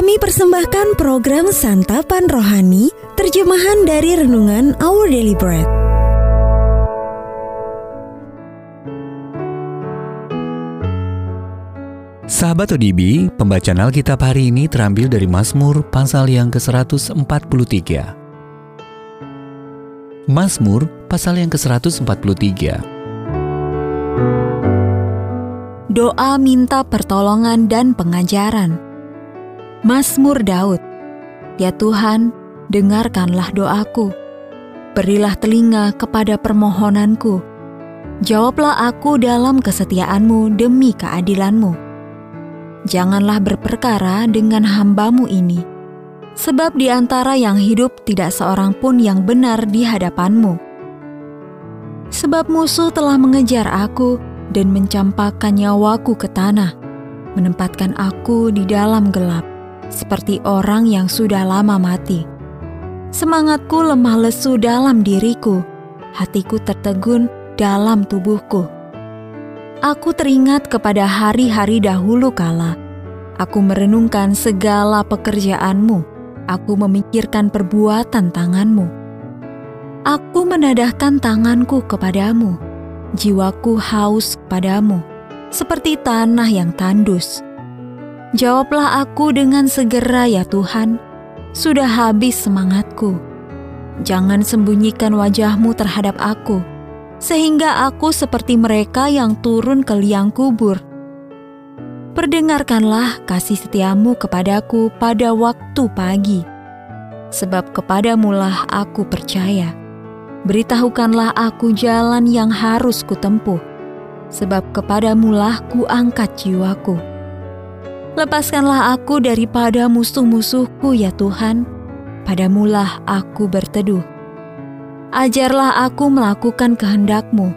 Kami persembahkan program Santapan Rohani, terjemahan dari Renungan Our Daily Bread. Sahabat ODB, pembacaan Alkitab hari ini terambil dari Mazmur pasal yang ke-143. Mazmur pasal yang ke-143. Doa minta pertolongan dan pengajaran. Mazmur Daud. Ya Tuhan, dengarkanlah doaku. Berilah telinga kepada permohonanku. Jawablah aku dalam kesetiaanmu demi keadilanmu. Janganlah berperkara dengan hambamu ini, sebab di antara yang hidup tidak seorang pun yang benar di hadapanmu. Sebab musuh telah mengejar aku, dan mencampakkan nyawaku ke tanah, menempatkan aku di dalam gelap, seperti orang yang sudah lama mati. Semangatku lemah lesu dalam diriku, hatiku tertegun dalam tubuhku. Aku teringat kepada hari-hari dahulu kala. Aku merenungkan segala pekerjaanmu. Aku memikirkan perbuatan tanganmu. Aku menadahkan tanganku kepadamu jiwaku haus padamu, seperti tanah yang tandus. Jawablah aku dengan segera ya Tuhan, sudah habis semangatku. Jangan sembunyikan wajahmu terhadap aku, sehingga aku seperti mereka yang turun ke liang kubur. Perdengarkanlah kasih setiamu kepadaku pada waktu pagi, sebab kepadamulah aku percaya beritahukanlah aku jalan yang harus kutempuh, sebab kepadamulah ku angkat jiwaku. Lepaskanlah aku daripada musuh-musuhku ya Tuhan, padamulah aku berteduh. Ajarlah aku melakukan kehendakmu,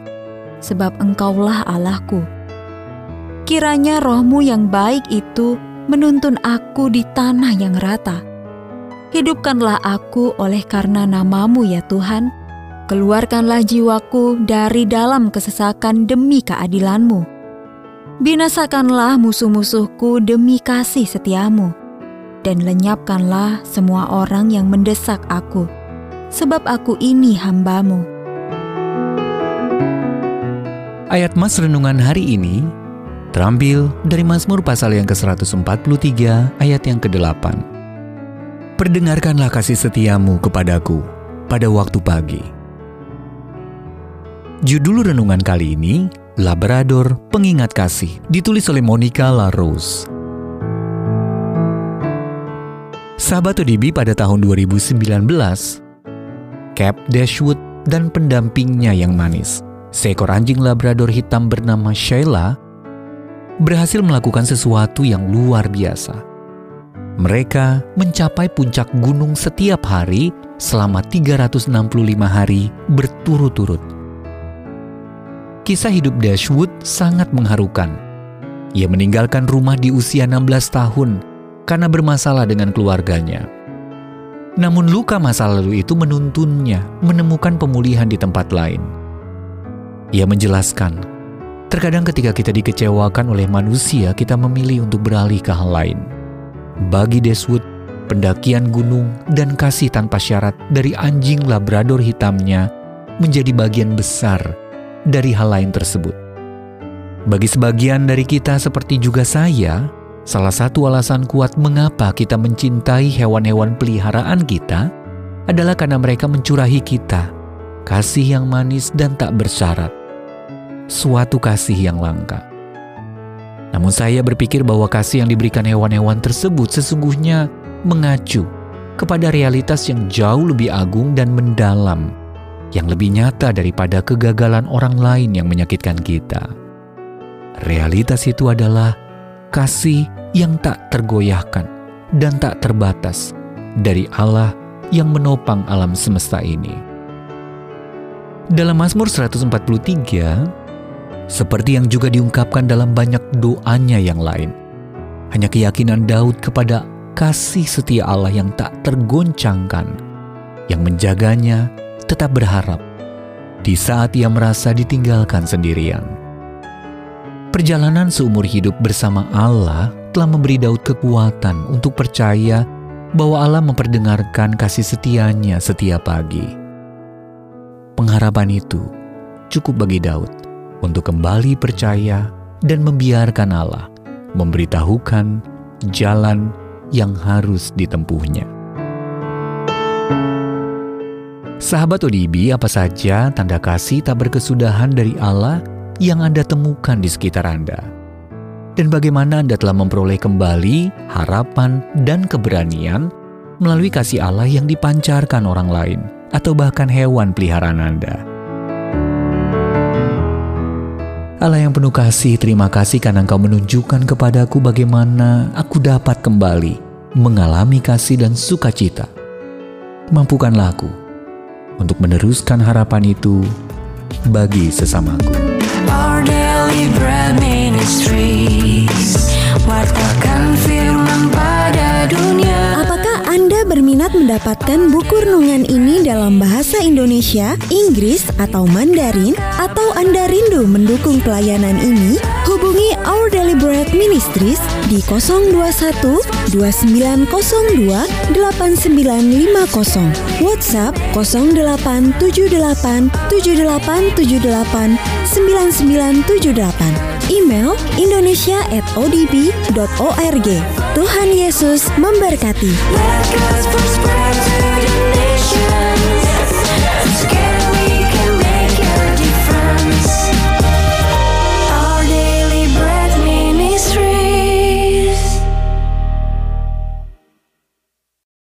sebab engkaulah Allahku. Kiranya rohmu yang baik itu menuntun aku di tanah yang rata. Hidupkanlah aku oleh karena namamu ya Tuhan, Keluarkanlah jiwaku dari dalam kesesakan demi keadilanmu. Binasakanlah musuh-musuhku demi kasih setiamu. Dan lenyapkanlah semua orang yang mendesak aku. Sebab aku ini hambamu. Ayat Mas Renungan hari ini terambil dari Mazmur pasal yang ke-143 ayat yang ke-8. Perdengarkanlah kasih setiamu kepadaku pada waktu pagi Judul renungan kali ini, Labrador Pengingat Kasih, ditulis oleh Monica LaRose. Sahabat ODB pada tahun 2019, Cap Dashwood dan pendampingnya yang manis, seekor anjing Labrador hitam bernama Sheila, berhasil melakukan sesuatu yang luar biasa. Mereka mencapai puncak gunung setiap hari selama 365 hari berturut-turut Kisah hidup Dashwood sangat mengharukan. Ia meninggalkan rumah di usia 16 tahun karena bermasalah dengan keluarganya. Namun luka masa lalu itu menuntunnya menemukan pemulihan di tempat lain. Ia menjelaskan, terkadang ketika kita dikecewakan oleh manusia, kita memilih untuk beralih ke hal lain. Bagi Dashwood, pendakian gunung dan kasih tanpa syarat dari anjing Labrador hitamnya menjadi bagian besar dari hal lain tersebut. Bagi sebagian dari kita, seperti juga saya, salah satu alasan kuat mengapa kita mencintai hewan-hewan peliharaan kita adalah karena mereka mencurahi kita kasih yang manis dan tak bersyarat, suatu kasih yang langka. Namun, saya berpikir bahwa kasih yang diberikan hewan-hewan tersebut sesungguhnya mengacu kepada realitas yang jauh lebih agung dan mendalam yang lebih nyata daripada kegagalan orang lain yang menyakitkan kita. Realitas itu adalah kasih yang tak tergoyahkan dan tak terbatas dari Allah yang menopang alam semesta ini. Dalam Mazmur 143, seperti yang juga diungkapkan dalam banyak doanya yang lain, hanya keyakinan Daud kepada kasih setia Allah yang tak tergoncangkan, yang menjaganya tetap berharap di saat ia merasa ditinggalkan sendirian. Perjalanan seumur hidup bersama Allah telah memberi Daud kekuatan untuk percaya bahwa Allah memperdengarkan kasih setianya setiap pagi. Pengharapan itu cukup bagi Daud untuk kembali percaya dan membiarkan Allah memberitahukan jalan yang harus ditempuhnya. Sahabat ODB, apa saja tanda kasih tak berkesudahan dari Allah yang Anda temukan di sekitar Anda? Dan bagaimana Anda telah memperoleh kembali harapan dan keberanian melalui kasih Allah yang dipancarkan orang lain atau bahkan hewan peliharaan Anda? Allah yang penuh kasih, terima kasih karena Engkau menunjukkan kepadaku bagaimana aku dapat kembali mengalami kasih dan sukacita. Mampukanlah aku untuk meneruskan harapan itu bagi sesamaku. Our daily bread ministries Wartakan firman pada dunia Apakah Anda berminat mendapatkan buku renungan ini dalam bahasa Indonesia, Inggris, atau Mandarin? Atau Anda rindu mendukung pelayanan ini? Our Daily Bread Ministries di 021 2902 8950 WhatsApp 0878 7878 9978 Email indonesia at odb.org Tuhan Yesus memberkati. Let God's